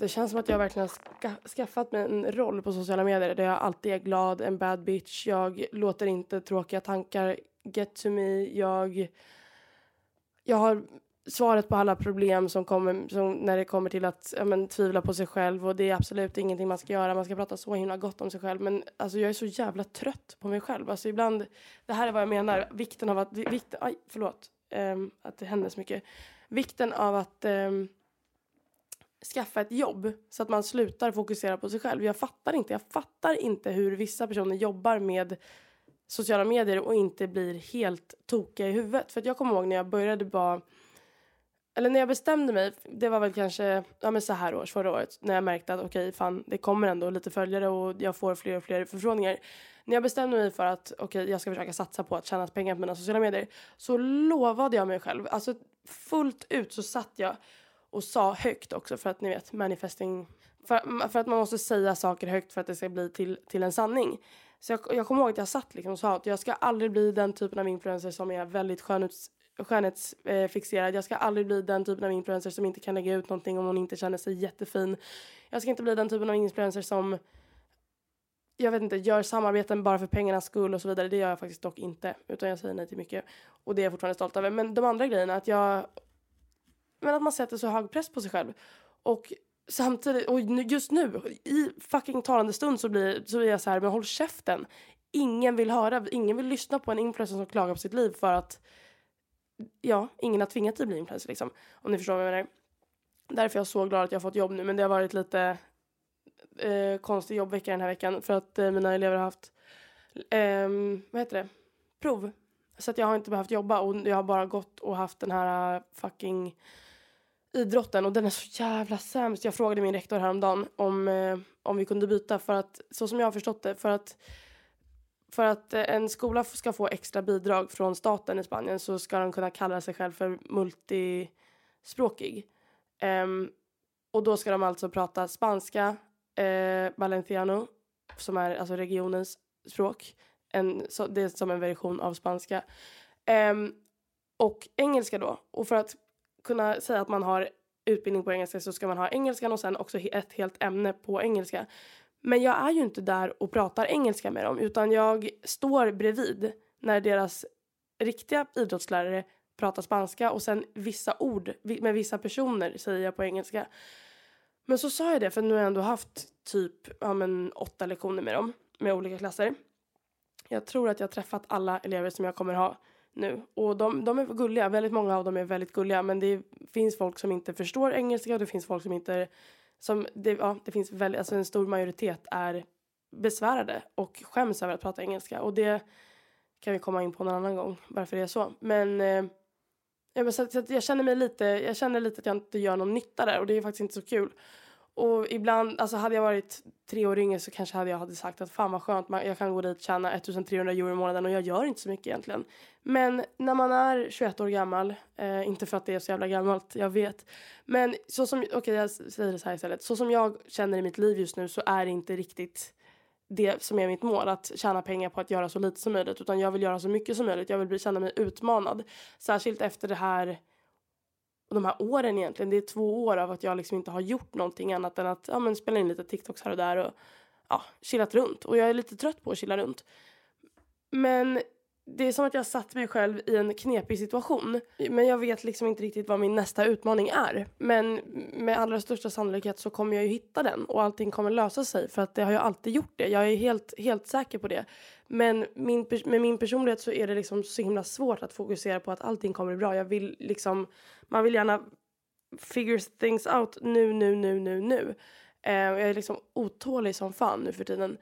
Det känns som att jag verkligen har ska skaffat mig en roll på sociala medier där jag alltid är glad, en bad bitch. Jag låter inte tråkiga tankar get to me. Jag, jag har svaret på alla problem som kommer som när det kommer till att ja, men, tvivla på sig själv och det är absolut ingenting man ska göra. Man ska prata så himla gott om sig själv. Men alltså, jag är så jävla trött på mig själv. Alltså, ibland, det här är vad jag menar. Vikten av att, vikten, aj, förlåt, um, att det händer så mycket. Vikten av att um, skaffa ett jobb så att man slutar fokusera på sig själv. Jag fattar inte. Jag fattar inte hur vissa personer jobbar med sociala medier och inte blir helt tokiga i huvudet. För att jag kommer ihåg när jag började bara eller när jag bestämde mig, det var väl kanske ja, men så här års, förra året, när jag märkte att okej, okay, fan, det kommer ändå lite följare och jag får fler och fler förfrågningar. När jag bestämde mig för att okej, okay, jag ska försöka satsa på att tjäna pengar på mina sociala medier så lovade jag mig själv, alltså fullt ut så satt jag och sa högt också för att ni vet manifesting för, för att man måste säga saker högt för att det ska bli till, till en sanning. Så jag, jag kommer ihåg att jag satt liksom och sa att jag ska aldrig bli den typen av influencer som är väldigt skönhets, skönhetsfixerad. Jag ska aldrig bli den typen av influencer som inte kan lägga ut någonting om hon inte känner sig jättefin. Jag ska inte bli den typen av influencer som jag vet inte, gör samarbeten bara för pengarnas skull och så vidare. Det gör jag faktiskt dock inte. Utan jag säger nej till mycket. Och det är jag fortfarande stolt över. Men de andra grejerna, att jag men att man sätter så hög press på sig själv. Och samtidigt, och just nu, i fucking talande stund så blir, så blir jag så här, men håll käften. Ingen vill höra, ingen vill lyssna på en influencer som klagar på sitt liv för att ja, ingen har tvingat dig att bli influencer liksom. Om ni förstår vad jag menar. Därför är jag så glad att jag har fått jobb nu, men det har varit lite eh, konstig jobbvecka den här veckan för att eh, mina elever har haft, eh, vad heter det, prov. Så att jag har inte behövt jobba och jag har bara gått och haft den här fucking idrotten och den är så jävla sämst. Jag frågade min rektor häromdagen om, eh, om vi kunde byta för att, så som jag har förstått det, för att för att eh, en skola ska få extra bidrag från staten i Spanien så ska de kunna kalla sig själv för multispråkig. Um, och då ska de alltså prata spanska, eh, valenciano, som är alltså regionens språk. En, så, det är som en version av spanska. Um, och engelska då. Och för att kunna säga att man har utbildning på engelska så ska man ha engelskan och sen också ett helt ämne på engelska. Men jag är ju inte där och pratar engelska med dem utan jag står bredvid när deras riktiga idrottslärare pratar spanska och sen vissa ord med vissa personer säger jag på engelska. Men så sa jag det för nu har jag ändå haft typ ja, men, åtta lektioner med dem med olika klasser. Jag tror att jag har träffat alla elever som jag kommer ha nu. Och de, de är gulliga, väldigt många av dem är väldigt gulliga men det finns folk som inte förstår engelska och det finns folk som inte som det, ja, det finns väldigt, alltså en stor majoritet är besvärade och skäms över att prata engelska och det kan vi komma in på någon annan gång varför det är så. Men, eh, ja, men så, så jag känner mig lite, jag känner lite att jag inte gör någon nytta där och det är faktiskt inte så kul. Och ibland, alltså hade jag varit tre år yngre så kanske hade jag hade sagt att fan vad skönt, jag kan gå dit och tjäna 1300 euro i månaden och jag gör inte så mycket egentligen. Men när man är 21 år gammal, eh, inte för att det är så jävla gammalt, jag vet. Men så som, okej okay, jag säger det så här istället, så som jag känner i mitt liv just nu så är det inte riktigt det som är mitt mål, att tjäna pengar på att göra så lite som möjligt. Utan jag vill göra så mycket som möjligt. Jag vill bli, känna mig utmanad. Särskilt efter det här, de här åren egentligen. Det är två år av att jag liksom inte har gjort någonting annat än att ja, men spela in lite TikToks här och där och ja, chillat runt. Och jag är lite trött på att chilla runt. Men det är som att jag satt mig själv i en knepig situation. Men jag vet liksom inte riktigt vad min nästa utmaning är. Men med allra största sannolikhet så kommer jag ju hitta den och allting kommer lösa sig för att det har jag alltid gjort det. Jag är helt, helt säker på det. Men min, med min personlighet så är det liksom så himla svårt att fokusera på att allting kommer bli bra. Jag vill liksom, man vill gärna figure things out nu, nu, nu, nu, nu. Uh, jag är liksom otålig som fan nu för tiden.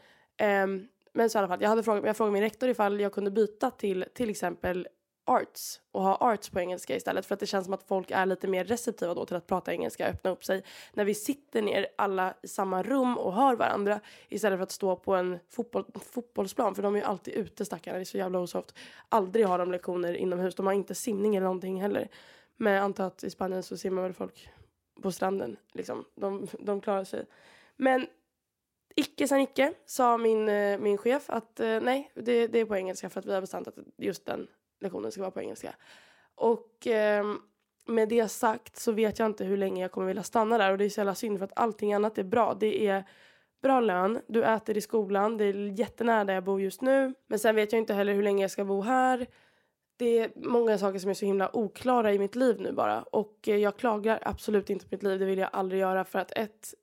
Um, men så i alla fall, jag, hade frågat, jag frågade min rektor ifall jag kunde byta till till exempel arts och ha arts på engelska istället för att det känns som att folk är lite mer receptiva då till att prata engelska, öppna upp sig när vi sitter ner alla i samma rum och hör varandra istället för att stå på en fotboll, fotbollsplan för de är ju alltid ute stackarna, det är så jävla osoft. Aldrig har de lektioner inomhus, de har inte simning eller någonting heller. Men jag antar att i Spanien så simmar väl folk på stranden liksom, de, de klarar sig. Men Icke sen icke, sa min, eh, min chef att eh, nej, det, det är på engelska för att vi har bestämt att just den lektionen ska vara på engelska. Och eh, med det sagt så vet jag inte hur länge jag kommer vilja stanna där och det är så jävla synd för att allting annat är bra. Det är bra lön, du äter i skolan, det är jättenära där jag bor just nu. Men sen vet jag inte heller hur länge jag ska bo här. Det är många saker som är så himla oklara i mitt liv nu bara. Och eh, jag klagar absolut inte på mitt liv, det vill jag aldrig göra för att ett,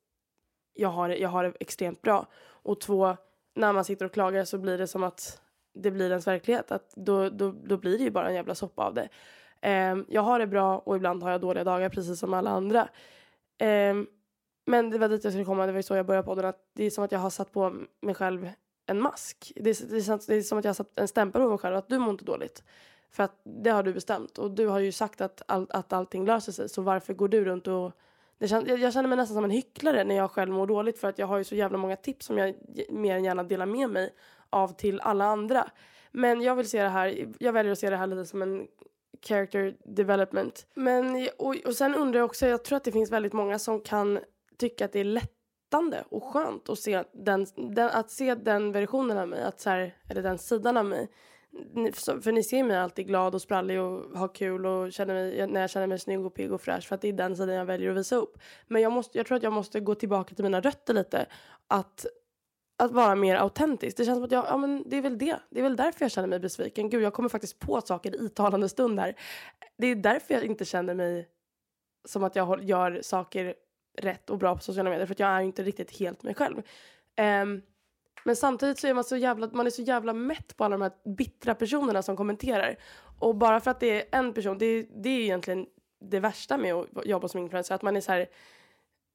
jag har, jag har det extremt bra. Och två, när man sitter och klagar så blir det som att det blir ens verklighet. Att då, då, då blir det ju bara en jävla soppa av det. Eh, jag har det bra och ibland har jag dåliga dagar precis som alla andra. Eh, men det var dit jag skulle komma, det var så jag började podden. Att det är som att jag har satt på mig själv en mask. Det är, det, är, det är som att jag har satt en stämpel på mig själv att du mår inte dåligt. För att det har du bestämt och du har ju sagt att, all, att allting löser sig så varför går du runt och det känd, jag, jag känner mig nästan som en hycklare när jag själv mår dåligt för att jag har ju så jävla många tips som jag mer än gärna delar med mig av till alla andra. Men jag vill se det här, jag väljer att se det här lite som en character development. Men, och, och sen undrar jag också, jag tror att det finns väldigt många som kan tycka att det är lättande och skönt att se den, den, att se den versionen av mig, att så här, eller den sidan av mig för ni ser mig alltid glad och sprallig och har kul och känner mig, när jag känner mig snygg och pigg och fräsch för att det är den sidan jag väljer att visa upp. Men jag, måste, jag tror att jag måste gå tillbaka till mina rötter lite. Att, att vara mer autentisk. Det känns som att jag, ja men det är väl det. Det är väl därför jag känner mig besviken. Gud, jag kommer faktiskt på saker i talande stund här. Det är därför jag inte känner mig som att jag gör saker rätt och bra på sociala medier för att jag är inte riktigt helt mig själv. Um, men samtidigt så är man så jävla, man är så jävla mätt på alla de här bittra personerna som kommenterar. Och bara för att det är en person, det, det är egentligen det värsta med att jobba som influencer. Att man är så här,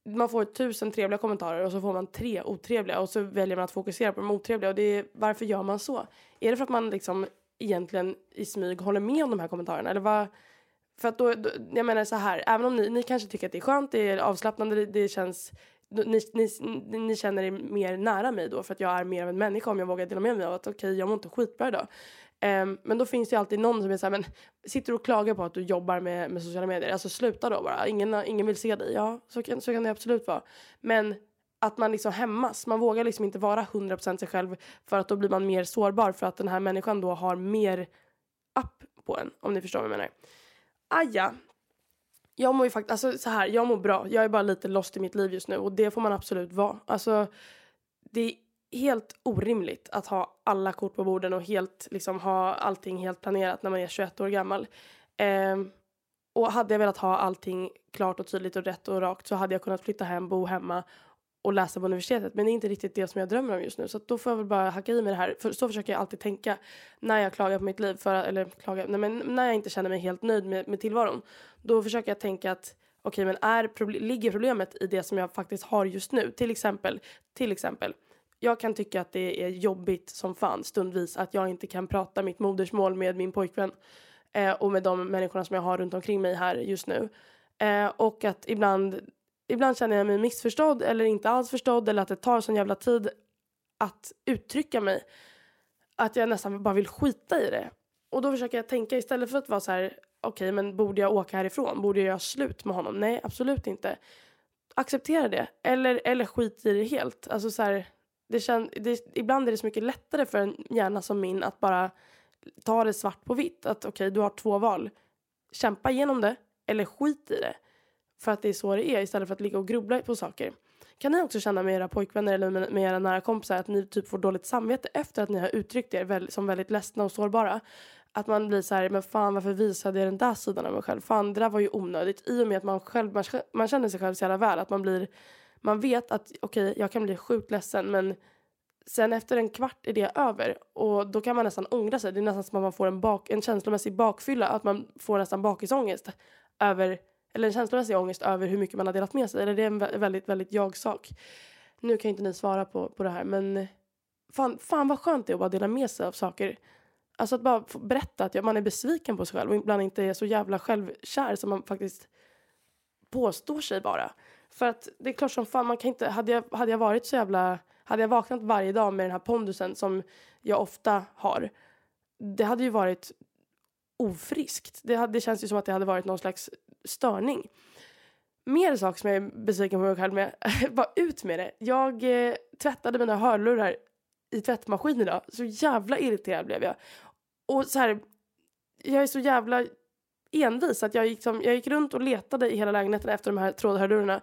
man får tusen trevliga kommentarer och så får man tre otrevliga och så väljer man att fokusera på de otrevliga. Och det är, varför gör man så? Är det för att man liksom egentligen i smyg håller med om de här kommentarerna? Eller vad? För att då, då jag menar så här, även om ni, ni kanske tycker att det är skönt, det är avslappnande, det, det känns ni, ni, ni känner er mer nära mig då för att jag är mer av en människa om jag vågar dela med mig av att okej okay, jag mår inte skitbra idag. Um, men då finns det ju alltid någon som är såhär, men sitter du och klagar på att du jobbar med, med sociala medier. Alltså sluta då bara, ingen, ingen vill se dig. Ja, så kan, så kan det absolut vara. Men att man liksom hämmas, man vågar liksom inte vara 100% sig själv för att då blir man mer sårbar för att den här människan då har mer app på en, om ni förstår vad jag menar. Aja, jag mår ju faktiskt, alltså så här, jag mår bra. Jag är bara lite lost i mitt liv just nu och det får man absolut vara. Alltså, det är helt orimligt att ha alla kort på borden och helt, liksom, ha allting helt planerat när man är 21 år gammal. Eh, och hade jag velat ha allting klart och tydligt och rätt och rakt så hade jag kunnat flytta hem, bo hemma och läsa på universitetet. Men det är inte riktigt det som jag drömmer om just nu. Så då får jag väl bara hacka i mig det här. För så försöker jag alltid tänka när jag klagar på mitt liv. För, eller klagar, nej, men när jag inte känner mig helt nöjd med, med tillvaron. Då försöker jag tänka att okej, okay, men är, ligger problemet i det som jag faktiskt har just nu? Till exempel, till exempel. Jag kan tycka att det är jobbigt som fan stundvis att jag inte kan prata mitt modersmål med min pojkvän. Eh, och med de människorna som jag har runt omkring mig här just nu. Eh, och att ibland ibland känner jag mig missförstådd eller inte alls förstådd eller att det tar sån jävla tid att uttrycka mig att jag nästan bara vill skita i det. Och då försöker jag tänka istället för att vara så här okej okay, men borde jag åka härifrån? Borde jag göra slut med honom? Nej absolut inte. Acceptera det. Eller, eller skit i det helt. Alltså så här, det kän, det, ibland är det så mycket lättare för en hjärna som min att bara ta det svart på vitt. Att okej okay, du har två val. Kämpa igenom det eller skit i det. För att det är så det är istället för att ligga och grubbla på saker. Kan ni också känna med era pojkvänner eller med, era nära kompisar att ni typ får dåligt samvete efter att ni har uttryckt er som väldigt ledsna och sårbara? Att man blir så här, men fan varför visade jag den där sidan av mig själv? Fan det där var ju onödigt. I och med att man själv, man, man känner sig själv så jävla väl att man blir, man vet att okej okay, jag kan bli sjukt ledsen men sen efter en kvart är det över och då kan man nästan ångra sig. Det är nästan som att man får en, bak, en känslomässig bakfylla, att man får nästan bakisångest över eller en känslomässig ångest över hur mycket man har delat med sig. Eller det är en väldigt, väldigt jag-sak. Nu kan inte ni svara på, på det här men fan, fan vad skönt det är att bara dela med sig av saker. Alltså att bara berätta att man är besviken på sig själv och ibland inte är så jävla självkär som man faktiskt påstår sig bara. För att det är klart som fan, man kan inte, hade jag, hade jag varit så jävla, hade jag vaknat varje dag med den här pondusen som jag ofta har, det hade ju varit ofriskt. Det, hade, det känns ju som att det hade varit någon slags störning. Mer sak som jag är besviken på mig själv med, bara ut med det. Jag eh, tvättade mina hörlurar i tvättmaskin idag. Så jävla irriterad blev jag. Och så här, jag är så jävla envis att jag gick, som, jag gick runt och letade i hela lägenheten efter de här trådhörlurarna.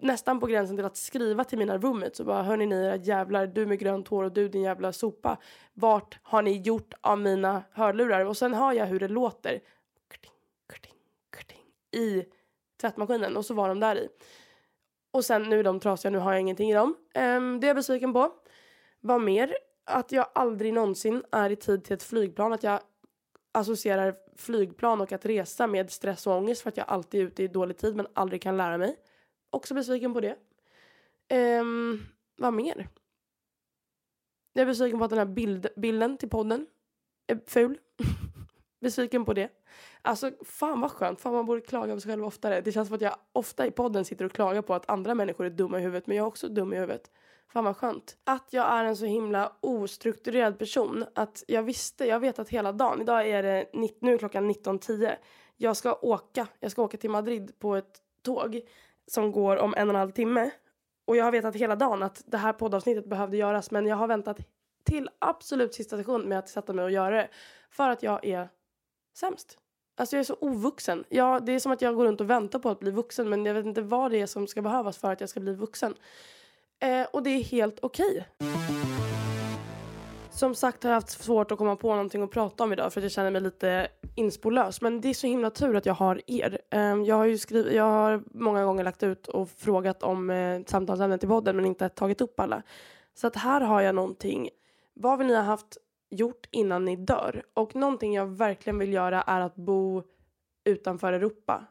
Nästan på gränsen till att skriva till mina roommates och bara hörni ni era jävlar, du med grönt hår och du din jävla sopa. Vart har ni gjort av mina hörlurar? Och sen hör jag hur det låter i tvättmaskinen och så var de där i. Och sen nu är de trasiga, nu har jag ingenting i dem. Um, det är jag besviken på. Vad mer? Att jag aldrig någonsin är i tid till ett flygplan. Att jag associerar flygplan och att resa med stress och ångest för att jag alltid är ute i dålig tid men aldrig kan lära mig. Också besviken på det. Um, vad mer? Jag är besviken på att den här bild, bilden till podden är ful besviken på det. Alltså fan vad skönt, fan man borde klaga på sig själv oftare. Det känns som att jag ofta i podden sitter och klagar på att andra människor är dumma i huvudet men jag är också dum i huvudet. Fan vad skönt. Att jag är en så himla ostrukturerad person. Att jag visste, jag vet att hela dagen, idag är det, nu är klockan 19.10. Jag ska åka, jag ska åka till Madrid på ett tåg som går om en och en halv timme. Och jag har vetat hela dagen att det här poddavsnittet behövde göras men jag har väntat till absolut sista sekund med att sätta mig och göra det. För att jag är sämst. Alltså jag är så ovuxen. Ja, det är som att jag går runt och väntar på att bli vuxen men jag vet inte vad det är som ska behövas för att jag ska bli vuxen. Eh, och det är helt okej. Okay. Som sagt har jag haft svårt att komma på någonting att prata om idag för att jag känner mig lite inspolös. Men det är så himla tur att jag har er. Eh, jag har ju skrivit, jag har många gånger lagt ut och frågat om eh, samtalsämnen till podden men inte tagit upp alla. Så att här har jag någonting. Vad vill ni ha haft gjort innan ni dör. Och någonting jag verkligen vill göra är att bo utanför Europa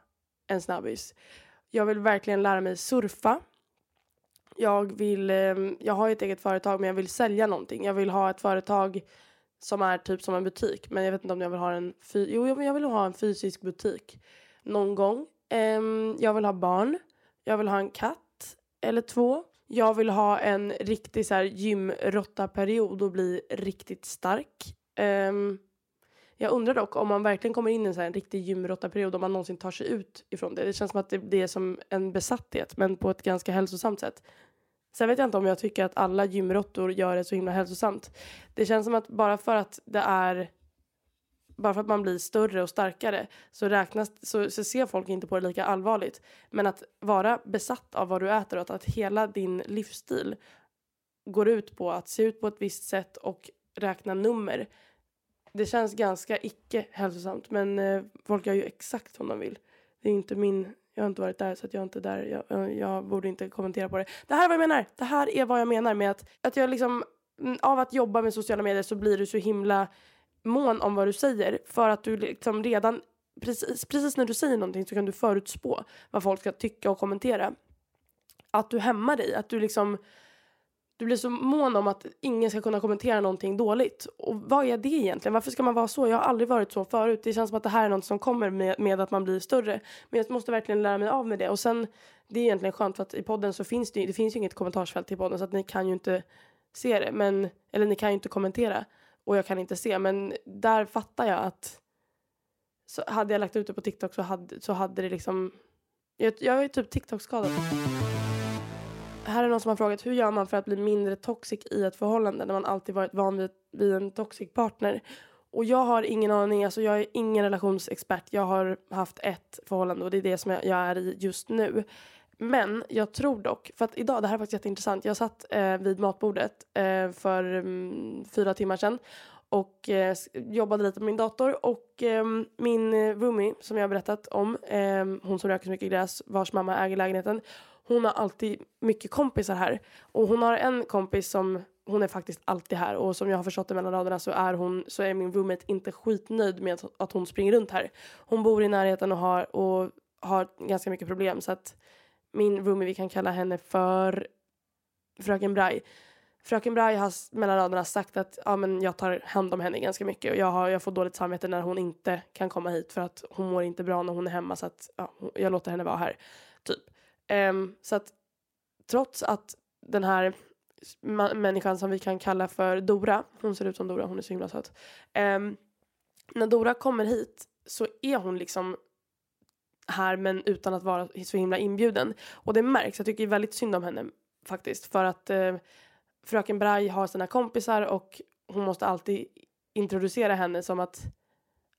en snabbis. Jag vill verkligen lära mig surfa. Jag vill, eh, jag har ett eget företag men jag vill sälja någonting. Jag vill ha ett företag som är typ som en butik. Men jag vet inte om jag vill ha en, jo, jag vill ha en fysisk butik någon gång. Ehm, jag vill ha barn. Jag vill ha en katt eller två. Jag vill ha en riktig så här gymrotta-period och bli riktigt stark. Um, jag undrar dock om man verkligen kommer in i en, så här, en riktig gymrotta-period om man någonsin tar sig ut ifrån det. Det känns som att det, det är som en besatthet men på ett ganska hälsosamt sätt. Sen vet jag inte om jag tycker att alla gymrottor gör det så himla hälsosamt. Det känns som att bara för att det är bara för att man blir större och starkare så, räknas, så, så ser folk inte på det lika allvarligt. Men att vara besatt av vad du äter och att, att hela din livsstil går ut på att se ut på ett visst sätt och räkna nummer. Det känns ganska icke hälsosamt men eh, folk gör ju exakt som de vill. Det är inte min, jag har inte varit där så att jag är inte där, jag, jag borde inte kommentera på det. Det här är vad jag menar, det här är vad jag menar med att, att jag liksom mm, av att jobba med sociala medier så blir du så himla mån om vad du säger för att du liksom redan precis, precis när du säger någonting så kan du förutspå vad folk ska tycka och kommentera. Att du hämmar dig, att du liksom du blir så mån om att ingen ska kunna kommentera någonting dåligt. Och vad är det egentligen? Varför ska man vara så? Jag har aldrig varit så förut. Det känns som att det här är något som kommer med, med att man blir större. Men jag måste verkligen lära mig av med det. Och sen, det är egentligen skönt för att i podden så finns det, det finns ju inget kommentarsfält i podden så att ni kan ju inte se det. Men, eller ni kan ju inte kommentera. Och jag kan inte se. Men där fattar jag att så hade jag lagt ut det på TikTok så hade, så hade det liksom... Jag, jag är typ TikTok-skadad. Här är någon som har frågat hur gör man för att bli mindre toxic i ett förhållande när man alltid varit van vid, vid en toxic partner. Och jag har ingen aning, alltså jag är ingen relationsexpert. Jag har haft ett förhållande och det är det som jag, jag är i just nu. Men jag tror dock, för att idag, det här är faktiskt jätteintressant. Jag satt eh, vid matbordet eh, för mm, fyra timmar sedan och eh, jobbade lite på min dator och ehm, eh, min roomie som jag har berättat om, eh, hon som röker så mycket gräs, vars mamma äger lägenheten, hon har alltid mycket kompisar här. Och hon har en kompis som, hon är faktiskt alltid här och som jag har förstått det mellan raderna så är hon, så är min roommate inte skitnöjd med att hon springer runt här. Hon bor i närheten och har, och har ganska mycket problem så att min roomie, vi kan kalla henne för fröken Braj. Fröken Braj har mellan raderna sagt att ja, men jag tar hand om henne ganska mycket och jag, har, jag får dåligt samvete när hon inte kan komma hit för att hon mår inte bra när hon är hemma så att ja, jag låter henne vara här. Typ. Um, så att trots att den här människan som vi kan kalla för Dora, hon ser ut som Dora, hon är så himla söt. Um, när Dora kommer hit så är hon liksom här men utan att vara så himla inbjuden. Och det märks, jag tycker väldigt synd om henne faktiskt för att eh, fröken Braj har sina kompisar och hon måste alltid introducera henne som att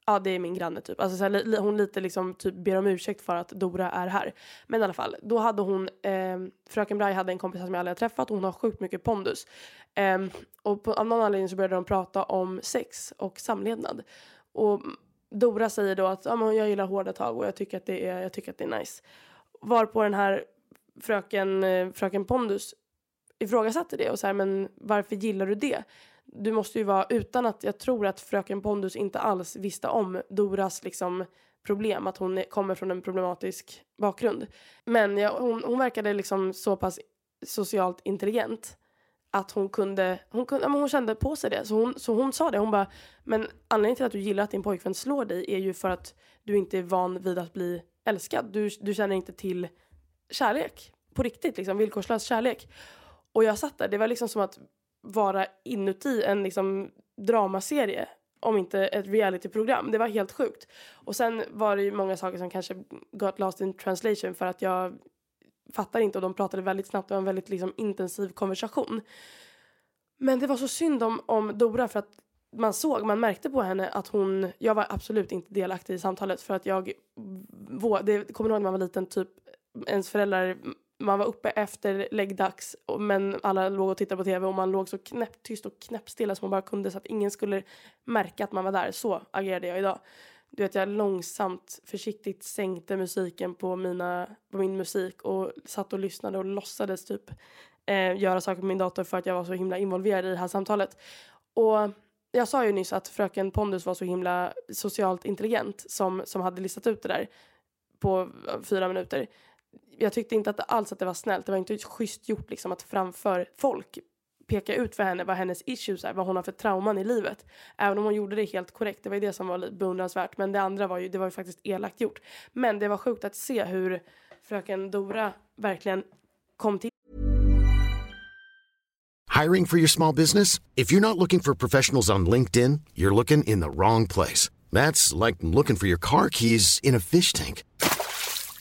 ja det är min granne typ. Alltså så här, hon lite liksom typ ber om ursäkt för att Dora är här. Men i alla fall, då hade hon, eh, fröken Braj hade en kompis som jag aldrig har träffat och hon har sjukt mycket pondus. Eh, och på, av någon anledning så började de prata om sex och samlevnad. Och Dora säger då att ja, men jag gillar hårda tag och jag tycker att det är, jag tycker att det är nice. Varpå den här fröken, eh, fröken Pondus ifrågasatte det och så här, men varför gillar du det? du måste ju vara utan att jag tror att fröken Pondus inte alls visste om Doras liksom problem, att hon kommer från en problematisk bakgrund. Men ja, hon, hon verkade liksom så pass socialt intelligent att hon kunde, hon, kunde, hon kände på sig det. Så hon, så hon sa det, hon bara, men anledningen till att du gillar att din pojkvän slår dig är ju för att du inte är van vid att bli älskad. Du, du känner inte till kärlek på riktigt, liksom villkorslös kärlek. Och jag satt där, det var liksom som att vara inuti en liksom dramaserie om inte ett realityprogram. Det var helt sjukt. Och sen var det ju många saker som kanske got lost in translation för att jag fattar inte och de pratade väldigt snabbt. Det var en väldigt liksom intensiv konversation. Men det var så synd om, om Dora för att man såg, man märkte på henne att hon, jag var absolut inte delaktig i samtalet för att jag, det kommer ihåg när man var liten, typ ens föräldrar man var uppe efter läggdags men alla låg och tittade på tv och man låg så knäpptyst och knäppstilla som man bara kunde så att ingen skulle märka att man var där. Så agerade jag idag. Du vet, jag långsamt, försiktigt sänkte musiken på, mina, på min musik och satt och lyssnade och låtsades typ eh, göra saker på min dator för att jag var så himla involverad i det här samtalet. Och jag sa ju nyss att fröken Pondus var så himla socialt intelligent som, som hade listat ut det där på eh, fyra minuter jag tyckte inte att alls att det var snällt. Det var inte schysst gjort liksom att framför folk peka ut för henne vad hennes issues är, vad hon har för trauman i livet. Även om hon gjorde det helt korrekt, det var ju det som var beundransvärt. Men det andra var ju, det var ju faktiskt elakt gjort. Men det var sjukt att se hur fröken Dora verkligen kom till Hiring for your small business? If you're not looking for professionals on LinkedIn, you're looking in the wrong place. That's like looking for your car keys in a fish tank.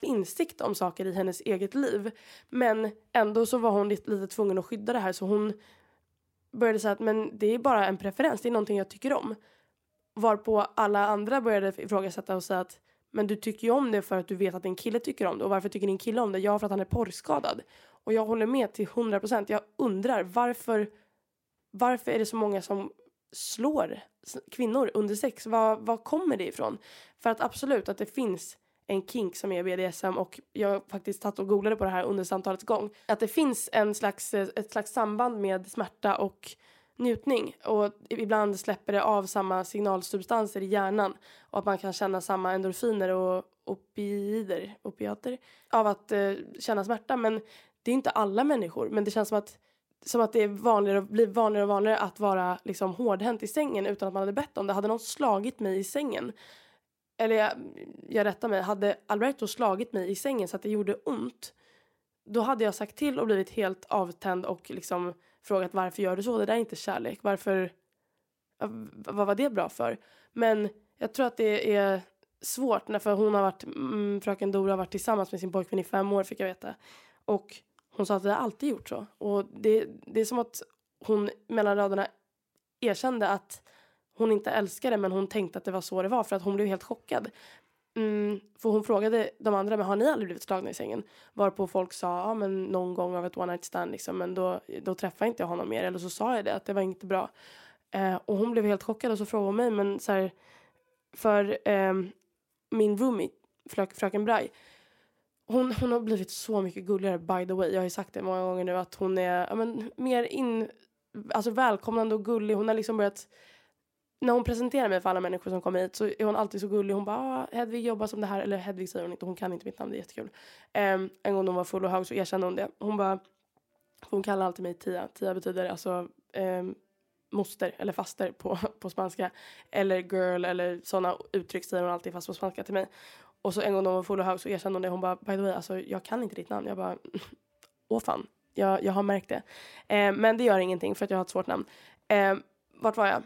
Insikt om saker i hennes eget liv. Men ändå så var hon lite, lite tvungen att skydda det här så hon började säga att men det är bara en preferens, det är någonting jag tycker om. Varpå alla andra började ifrågasätta och säga att men du tycker ju om det för att du vet att din kille tycker om det. Och varför tycker din kille om det? Ja, för att han är porrskadad. Och jag håller med till 100 procent. Jag undrar varför, varför är det så många som slår kvinnor under sex? Var, var kommer det ifrån? För att absolut att det finns en kink som är BDSM och jag har faktiskt tagit och googlade på det här under samtalets gång. Att det finns en slags, eh, ett slags samband med smärta och njutning och ibland släpper det av samma signalsubstanser i hjärnan och att man kan känna samma endorfiner och opioider, opiater av att eh, känna smärta men det är inte alla människor men det känns som att som att det är vanligare, blir vanligare och vanligare att vara liksom hårdhänt i sängen utan att man hade bett om det. Hade någon slagit mig i sängen eller jag, jag rättar mig, hade Alberto slagit mig i sängen så att det gjorde ont då hade jag sagt till och blivit helt avtänd och liksom frågat varför gör du så? Det där är inte kärlek. Varför? Vad var det bra för? Men jag tror att det är svårt för hon har varit, mm, fröken Dora har varit tillsammans med sin pojkvän i fem år fick jag veta. Och hon sa att det har alltid gjort så. Och det, det är som att hon mellan raderna erkände att hon inte älskade men hon tänkte att det var så det var för att hon blev helt chockad. Mm, för hon frågade de andra, men har ni aldrig blivit slagna i sängen? Varpå folk sa, ja men någon gång av ett one night stand liksom, men då, då träffade inte jag honom mer. Eller så sa jag det, att det var inte bra. Eh, och hon blev helt chockad och så frågade hon mig, men så här, för eh, min roomie, frök, fröken Braj, hon, hon har blivit så mycket gulligare by the way. Jag har ju sagt det många gånger nu att hon är ja, men, mer in, alltså välkomnande och gullig. Hon har liksom börjat när hon presenterar mig för alla människor som kommer hit så är hon alltid så gullig. Hon bara ah, Hedvig jobbar som det här. Eller Hedvig säger hon inte. Hon kan inte mitt namn. Det är jättekul. Um, en gång när hon var full och hög så erkände hon det. Hon bara hon kallar alltid mig Tia. Tia betyder alltså um, moster eller faster på, på spanska. Eller girl eller sådana uttryck säger hon alltid fast på spanska till mig. Och så en gång när hon var full och hög så erkände hon det. Hon bara by the way alltså jag kan inte ditt namn. Jag bara åh fan. Jag, jag har märkt det. Um, men det gör ingenting för att jag har ett svårt namn. vart var jag?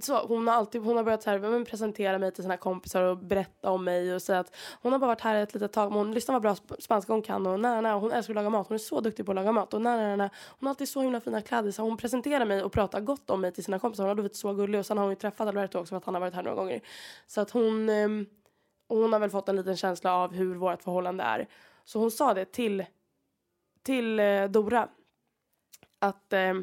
Så, hon har alltid hon har börjat så här, men presentera mig till sina kompisar och berätta om mig och säga att hon har bara varit här ett litet tag men hon lyssnar vad bra spanska hon kan och nej, nej, hon älskar att laga mat. Hon är så duktig på att laga mat och nej, nej, nej. Hon har alltid så himla fina kläder så hon presenterar mig och pratar gott om mig till sina kompisar. Hon har blivit så gullig och sen har hon ju träffat Alberto också för att han har varit här några gånger. Så att hon ehm, hon har väl fått en liten känsla av hur vårt förhållande är. Så hon sa det till till eh, Dora att eh,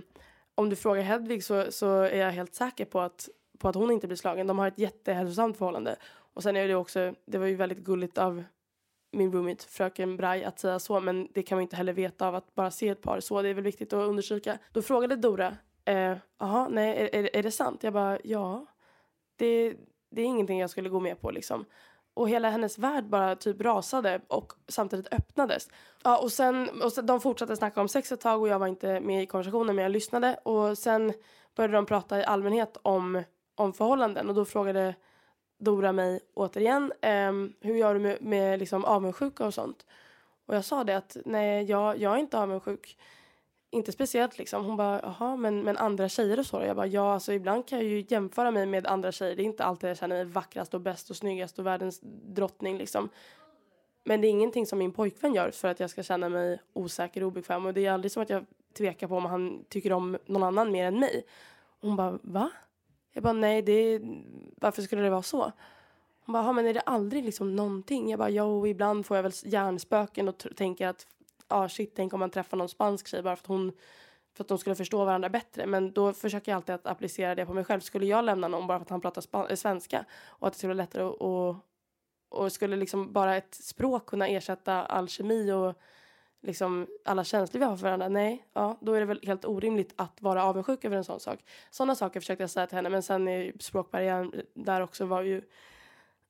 om du frågar Hedvig så, så är jag helt säker på att, på att hon inte blir slagen. De har ett jättehälsosamt förhållande. Och sen är det också, det var ju väldigt gulligt av min roommate fröken Braj att säga så men det kan man inte heller veta av att bara se ett par så. Det är väl viktigt att undersöka. Då frågade Dora, eh, jaha, eh, nej, är, är, är, det sant? Jag bara, ja. Det, det är ingenting jag skulle gå med på liksom och hela hennes värld bara typ rasade och samtidigt öppnades. Ja, och sen, och sen, de fortsatte snacka om sex ett tag och jag var inte med i konversationen men jag lyssnade och sen började de prata i allmänhet om, om förhållanden och då frågade Dora mig återigen ehm, hur gör du med, med liksom avundsjuka och sånt? Och jag sa det att nej, jag, jag är inte avundsjuk inte speciellt liksom. Hon bara, jaha, men, men andra tjejer och så? Jag bara, ja, alltså ibland kan jag ju jämföra mig med andra tjejer. Det är inte alltid jag känner mig vackrast och bäst och snyggast och världens drottning liksom. Men det är ingenting som min pojkvän gör för att jag ska känna mig osäker och obekväm. Och det är aldrig som att jag tvekar på om han tycker om någon annan mer än mig. Hon bara, va? Jag bara, nej, det är... varför skulle det vara så? Hon bara, men är det aldrig liksom någonting? Jag bara, jo, ibland får jag väl hjärnspöken och tänker att ah, shit, tänk om man träffar någon spansk tjej bara för att hon för att de skulle förstå varandra bättre. Men då försöker jag alltid att applicera det på mig själv. Skulle jag lämna någon bara för att han pratar eh, svenska och att det skulle vara lättare och, och skulle liksom bara ett språk kunna ersätta all kemi och liksom alla känslor vi har för varandra. Nej, ja, då är det väl helt orimligt att vara avundsjuk över en sån sak. Sådana saker försökte jag säga till henne men sen är språkbarriären där också var ju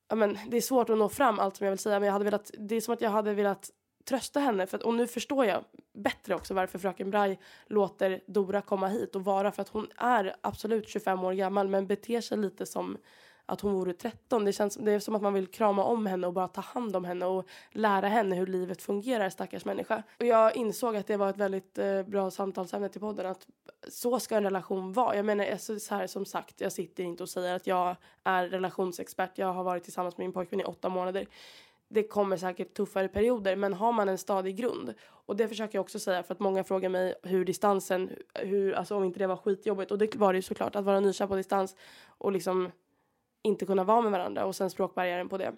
ja, men det är svårt att nå fram allt som jag vill säga men jag hade velat, det är som att jag hade velat trösta henne. För att, och nu förstår jag bättre också varför fröken Braj låter Dora komma hit och vara. För att hon är absolut 25 år gammal men beter sig lite som att hon vore 13. Det, känns, det är som att man vill krama om henne och bara ta hand om henne och lära henne hur livet fungerar, stackars människa. Och jag insåg att det var ett väldigt eh, bra samtalsämne till podden. Att så ska en relation vara. Jag menar, alltså, så här, som sagt, jag sitter inte och säger att jag är relationsexpert. Jag har varit tillsammans med min pojkvän i åtta månader det kommer säkert tuffare perioder men har man en stadig grund och det försöker jag också säga för att många frågar mig hur distansen, hur, alltså om inte det var skitjobbigt och det var det ju såklart att vara nykär på distans och liksom inte kunna vara med varandra och sen språkbarriären på det.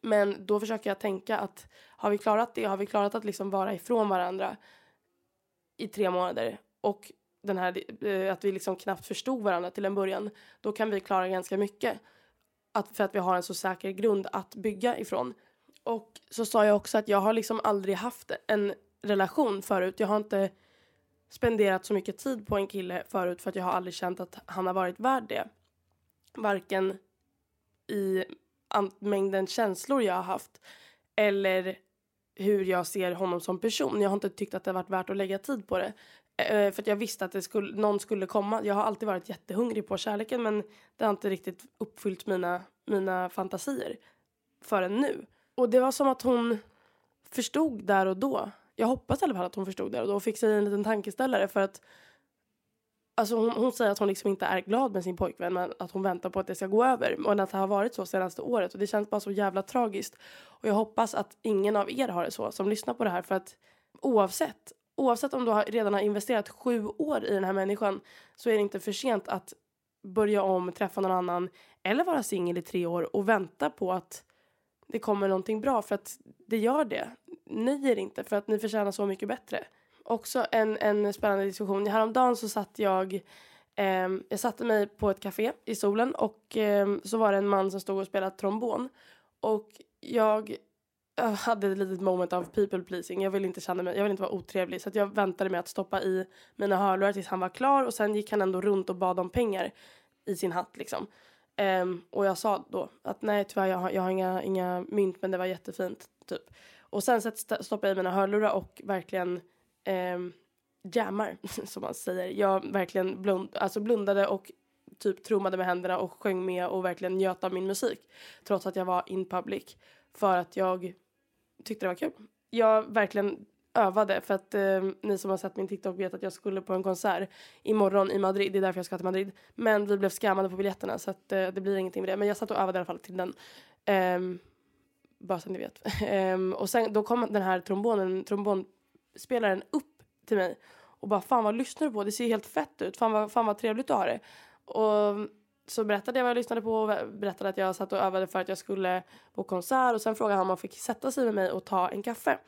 Men då försöker jag tänka att har vi klarat det, har vi klarat att liksom vara ifrån varandra i tre månader och den här, eh, att vi liksom knappt förstod varandra till en början, då kan vi klara ganska mycket. Att, för att vi har en så säker grund att bygga ifrån. Och så sa jag också att jag har liksom aldrig haft en relation förut. Jag har inte spenderat så mycket tid på en kille förut för att jag har aldrig känt att han har varit värd det. Varken i mängden känslor jag har haft eller hur jag ser honom som person. Jag har inte tyckt att det har varit värt att lägga tid på det. Eh, för att jag visste att det skulle, någon skulle komma. Jag har alltid varit jättehungrig på kärleken men det har inte riktigt uppfyllt mina, mina fantasier förrän nu. Och det var som att hon förstod där och då. Jag hoppas i alla fall att hon förstod där och då och fick sig en liten tankeställare för att Alltså hon, hon, säger att hon liksom inte är glad med sin pojkvän men att hon väntar på att det ska gå över och att det har varit så senaste året och det känns bara så jävla tragiskt. Och jag hoppas att ingen av er har det så som lyssnar på det här för att oavsett oavsett om du har, redan har investerat sju år i den här människan så är det inte för sent att börja om, träffa någon annan eller vara singel i tre år och vänta på att det kommer någonting bra för att det gör det. Nöj er inte för att ni förtjänar så mycket bättre. Också en, en spännande diskussion. Häromdagen så satt jag eh, jag satte mig på ett café i solen och eh, så var det en man som stod och spelade trombon. Och jag jag hade ett litet moment av people pleasing. Jag ville inte känna mig, jag ville inte vara otrevlig så jag väntade med att stoppa i mina hörlurar tills han var klar och sen gick han ändå runt och bad om pengar i sin hatt liksom. Um, och jag sa då att nej tyvärr jag har, jag har inga, inga mynt men det var jättefint typ. Och sen så stoppade jag i mina hörlurar och verkligen um, jammar som man säger. Jag verkligen blund, alltså blundade och typ trummade med händerna och sjöng med och verkligen njöt av min musik. Trots att jag var in public. För att jag tyckte det var kul. Jag verkligen övade för att eh, ni som har sett min TikTok vet att jag skulle på en konsert imorgon i Madrid. Det är därför jag ska till Madrid. Men vi blev skammade på biljetterna så att eh, det blir ingenting med det. Men jag satt och övade i alla fall till den. Eh, bara så ni vet. Ehm, och sen då kom den här trombonen, trombonspelaren upp till mig och bara fan vad lyssnar du på? Det ser helt fett ut. Fan vad, fan vad trevligt du har det. Och så berättade jag vad jag lyssnade på och berättade att jag satt och övade för att jag skulle på konsert och sen frågade han om man fick sätta sig med mig och ta en kaffe.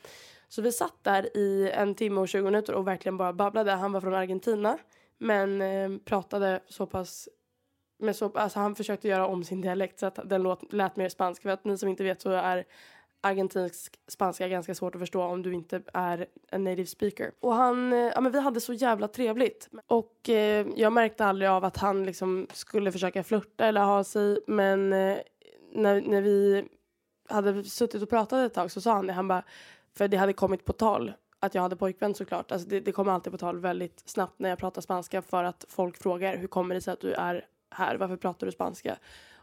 Så vi satt där i en timme och 20 minuter och verkligen bara babblade. Han var från Argentina men eh, pratade så pass med så, alltså han försökte göra om sin dialekt så att den låt, lät mer spansk. För att ni som inte vet så är argentinsk spanska ganska svårt att förstå om du inte är en native speaker. Och han, eh, ja men vi hade så jävla trevligt. Och eh, jag märkte aldrig av att han liksom skulle försöka flirta eller ha sig. Men eh, när, när vi hade suttit och pratat ett tag så sa han det. Han bara, för det hade kommit på tal att jag hade pojkvän såklart. Alltså det, det kommer alltid på tal väldigt snabbt när jag pratar spanska för att folk frågar hur kommer det sig att du är här? Varför pratar du spanska?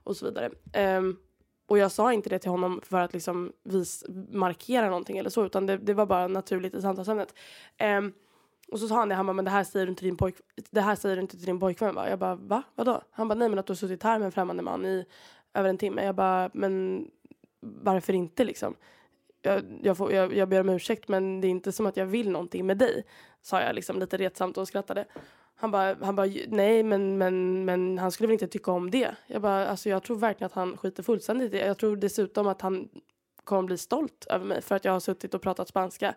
Och så vidare. Um, och jag sa inte det till honom för att liksom vis, markera någonting eller så utan det, det var bara naturligt i samtalsämnet. Um, och så sa han det, han bara, men det här säger du inte till din, pojk, det här säger du inte till din pojkvän va? Jag bara, va? Vadå? Han bara, nej men att du har suttit här med en främmande man i över en timme. Jag bara, men varför inte liksom? Jag, jag, får, jag, jag ber om ursäkt men det är inte som att jag vill någonting med dig. Sa jag liksom lite retsamt och skrattade. Han bara, han bara nej men, men, men han skulle väl inte tycka om det. Jag bara, alltså jag tror verkligen att han skiter fullständigt i det. Jag tror dessutom att han kommer bli stolt över mig för att jag har suttit och pratat spanska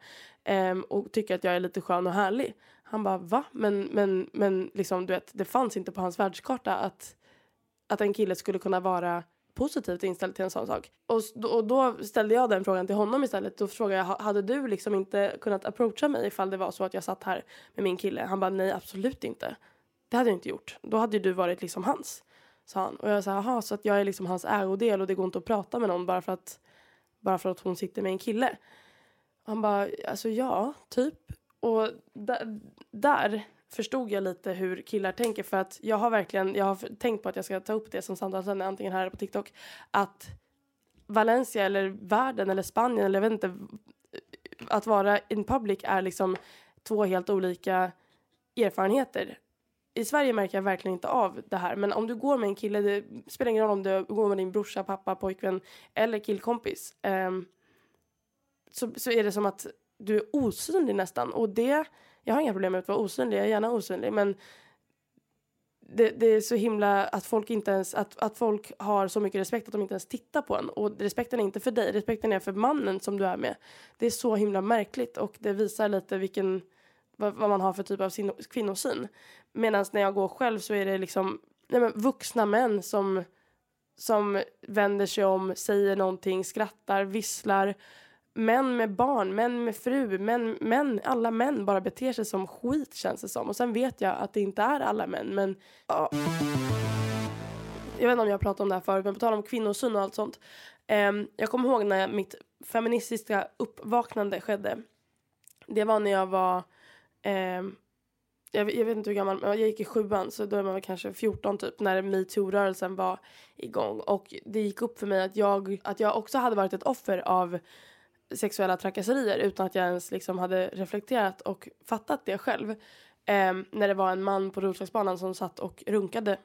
um, och tycker att jag är lite skön och härlig. Han bara va? Men, men, men liksom du vet, det fanns inte på hans världskarta att, att en kille skulle kunna vara positivt inställd till en sån sak. Och, och då ställde jag den frågan till honom istället. Då frågade jag, hade du liksom inte kunnat approacha mig ifall det var så att jag satt här med min kille? Han bara, nej absolut inte. Det hade jag inte gjort. Då hade ju du varit liksom hans. Sa han. Och jag sa, jaha, så att jag är liksom hans ägodel och det går inte att prata med någon bara för att, bara för att hon sitter med en kille. Han bara, alltså ja, typ. Och där, där förstod jag lite hur killar tänker för att jag har verkligen, jag har tänkt på att jag ska ta upp det som samtalsämne antingen här eller på TikTok att Valencia eller världen eller Spanien eller jag vet inte eh, att vara in public är liksom två helt olika erfarenheter. I Sverige märker jag verkligen inte av det här men om du går med en kille, det spelar ingen roll om du går med din brorsa, pappa, pojkvän eller killkompis um, så, så är det som att du är osynlig nästan och det jag har inga problem med att vara osynlig, jag är gärna osynlig men det, det, är så himla att folk inte ens att, att folk har så mycket respekt att de inte ens tittar på en och respekten är inte för dig, respekten är för mannen som du är med. Det är så himla märkligt och det visar lite vilken vad, vad man har för typ av sin, kvinnosyn. Medan när jag går själv så är det liksom nej men, vuxna män som som vänder sig om, säger någonting, skrattar, visslar män med barn, män med fru, män, män, alla män bara beter sig som skit känns det som. Och sen vet jag att det inte är alla män men ja. Jag vet inte om jag har pratat om det här förut men på tal om kvinnosyn och allt sånt. Eh, jag kommer ihåg när mitt feministiska uppvaknande skedde. Det var när jag var eh, jag, jag, vet inte hur gammal, jag gick i sjuan så då är man väl kanske 14 typ när metoo-rörelsen var igång och det gick upp för mig att jag, att jag också hade varit ett offer av sexuella trakasserier utan att jag ens liksom hade reflekterat och fattat det själv. Eh, när det var en man på Roslagsbanan som satt och runkade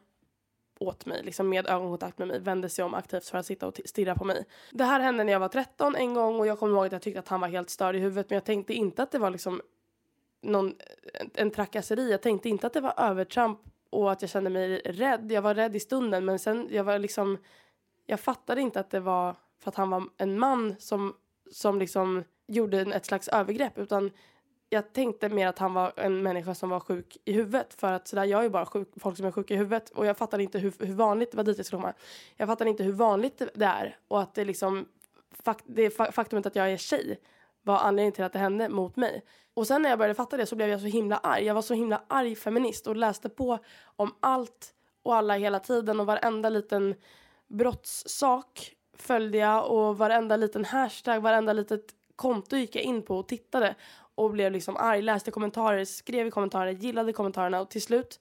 åt mig, liksom med ögonkontakt med mig, vände sig om aktivt för att sitta och stirra på mig. Det här hände när jag var 13 en gång och jag kommer ihåg att jag tyckte att han var helt störd i huvudet men jag tänkte inte att det var liksom någon, en trakasseri. Jag tänkte inte att det var övertramp och att jag kände mig rädd. Jag var rädd i stunden men sen jag var liksom jag fattade inte att det var för att han var en man som som liksom gjorde ett slags övergrepp utan jag tänkte mer att han var en människa som var sjuk i huvudet för att sådär, jag är ju bara sjuk, folk som är sjuka i huvudet och jag fattade inte hur, hur vanligt, det var dit jag skulle komma, jag fattade inte hur vanligt det är och att det liksom, fakt, det faktumet att jag är tjej var anledningen till att det hände mot mig. Och sen när jag började fatta det så blev jag så himla arg, jag var så himla arg feminist och läste på om allt och alla hela tiden och varenda liten brottssak följde jag och varenda liten hashtag, varenda litet konto gick jag in på och tittade och blev liksom arg, läste kommentarer, skrev i kommentarer, gillade kommentarerna och till slut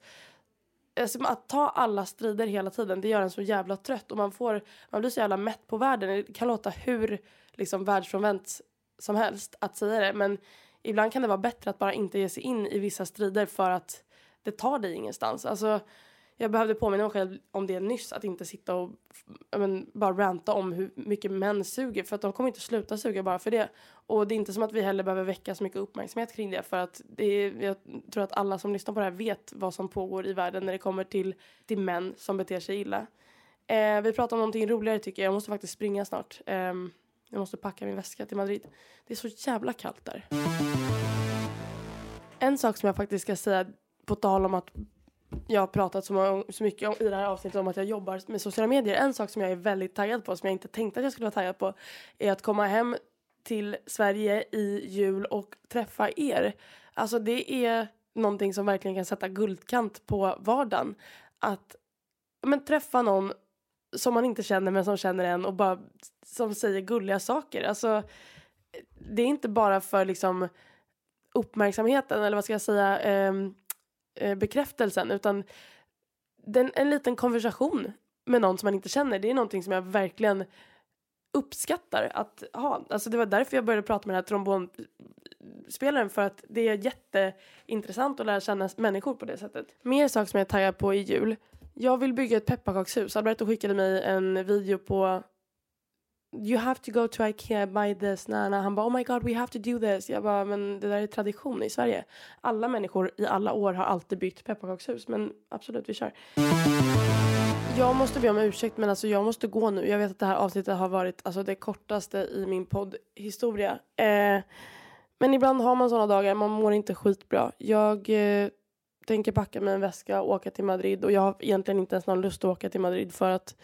alltså, att ta alla strider hela tiden det gör en så jävla trött och man får man blir så jävla mätt på världen. Det kan låta hur liksom världsfrånvänt som helst att säga det men ibland kan det vara bättre att bara inte ge sig in i vissa strider för att det tar dig ingenstans. Alltså jag behövde påminna mig själv om det nyss, att inte sitta och men, bara ranta om hur mycket män suger för att de kommer inte sluta suga bara för det. Och det är inte som att vi heller behöver väcka så mycket uppmärksamhet kring det för att det är, jag tror att alla som lyssnar på det här vet vad som pågår i världen när det kommer till, till män som beter sig illa. Eh, vi pratar om någonting roligare tycker jag, jag måste faktiskt springa snart. Eh, jag måste packa min väska till Madrid. Det är så jävla kallt där. En sak som jag faktiskt ska säga på tal om att jag har pratat så, så mycket om, i det här avsnittet om att jag jobbar med sociala medier. En sak som jag är väldigt taggad på, som jag inte tänkte att jag skulle vara taggad på, är att komma hem till Sverige i jul och träffa er. Alltså det är någonting som verkligen kan sätta guldkant på vardagen. Att men, träffa någon som man inte känner men som känner en och bara som säger gulliga saker. Alltså det är inte bara för liksom uppmärksamheten eller vad ska jag säga eh, eh, bekräftelsen utan den, en liten konversation med någon som man inte känner det är någonting som jag verkligen uppskattar att ha. Alltså det var därför jag började prata med den här trombonspelaren för att det är jätteintressant att lära känna människor på det sättet. Mer saker som jag är taggad på i jul. Jag vill bygga ett pepparkakshus. Alberto skickade mig en video på you have to go to Ikea buy this. Nana. Han bara oh my god we have to do this. Jag bara men det där är tradition i Sverige. Alla människor i alla år har alltid byggt pepparkakshus men absolut vi kör. Jag måste be om ursäkt men alltså jag måste gå nu. Jag vet att det här avsnittet har varit alltså det kortaste i min poddhistoria. Eh, men ibland har man sådana dagar, man mår inte skitbra. Jag eh, tänker packa mig en väska och åka till Madrid och jag har egentligen inte ens någon lust att åka till Madrid för att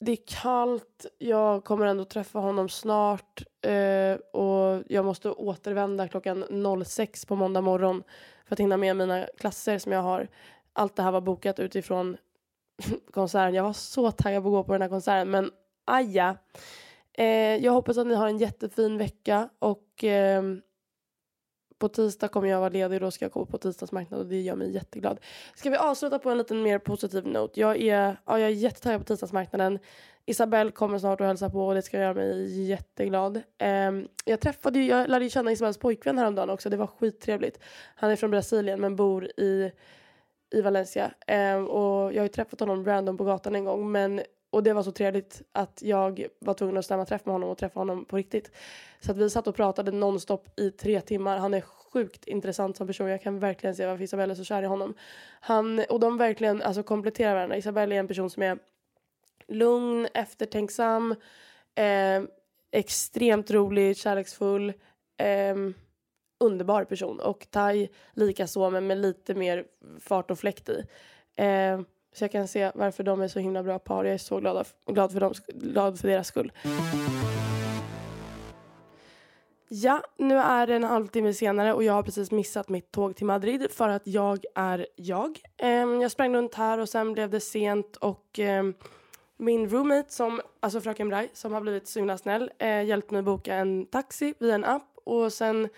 det är kallt, jag kommer ändå träffa honom snart eh, och jag måste återvända klockan 06 på måndag morgon för att hinna med mina klasser som jag har. Allt det här var bokat utifrån konserten. Jag var så taggad på att gå på den här konserten men aja. Eh, jag hoppas att ni har en jättefin vecka och eh, på tisdag kommer jag vara ledig och då ska jag komma på tisdagsmarknad och det gör mig jätteglad. Ska vi avsluta på en lite mer positiv note? Jag är, ja, jag är jättetaggad på tisdagsmarknaden. Isabelle kommer snart och hälsa på och det ska göra mig jätteglad. Um, jag träffade ju, jag lärde ju känna Isabelles pojkvän häromdagen också. Det var skittrevligt. Han är från Brasilien men bor i, i Valencia. Um, och jag har ju träffat honom random på gatan en gång men och det var så trevligt att jag var tvungen att stämma träff med honom och träffa honom på riktigt. Så att vi satt och pratade nonstop i tre timmar. Han är sjukt intressant som person. Jag kan verkligen se varför Isabelle är så kär i honom. Han, och de verkligen alltså, kompletterar varandra. Isabelle är en person som är lugn, eftertänksam, eh, extremt rolig, kärleksfull, eh, underbar person. Och Tai likaså, men med lite mer fart och fläkt i. Eh, så jag kan se varför de är så himla bra par. Jag är så glad, glad, för, dem, glad för deras skull. Ja, nu är det en halvtimme senare och jag har precis missat mitt tåg till Madrid för att jag är jag. Ehm, jag sprang runt här och sen blev det sent och ehm, min roommate, som, alltså fröken Braj, som har blivit så himla snäll, eh, hjälpte mig boka en taxi via en app och sen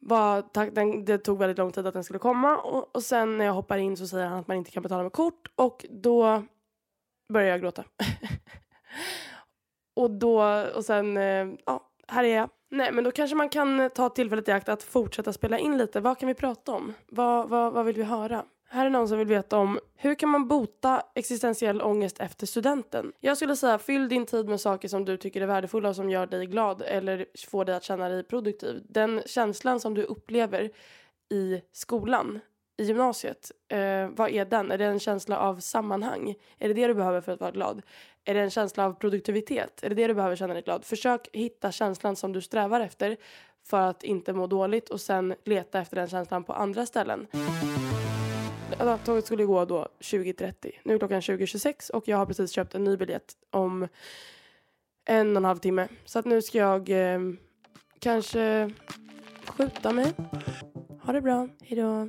var, den, det tog väldigt lång tid att den skulle komma och, och sen när jag hoppar in så säger han att man inte kan betala med kort och då börjar jag gråta. och då, och sen, eh, ja, här är jag. Nej, men då kanske man kan ta tillfället i akt att fortsätta spela in lite. Vad kan vi prata om? Vad, vad, vad vill vi höra? Här är någon som vill veta om hur kan man bota existentiell ångest efter studenten? Jag skulle säga fyll din tid med saker som du tycker är värdefulla och som gör dig glad eller får dig att känna dig produktiv. Den känslan som du upplever i skolan, i gymnasiet, eh, vad är den? Är det en känsla av sammanhang? Är det det du behöver för att vara glad? Är det en känsla av produktivitet? Är det det du behöver känna dig glad? Försök hitta känslan som du strävar efter för att inte må dåligt och sen leta efter den känslan på andra ställen. Tåget skulle gå då 20.30. Nu är klockan 20.26 och jag har precis köpt en ny biljett om en och en halv timme. Så att nu ska jag eh, kanske skjuta mig. Ha det bra. Hejdå.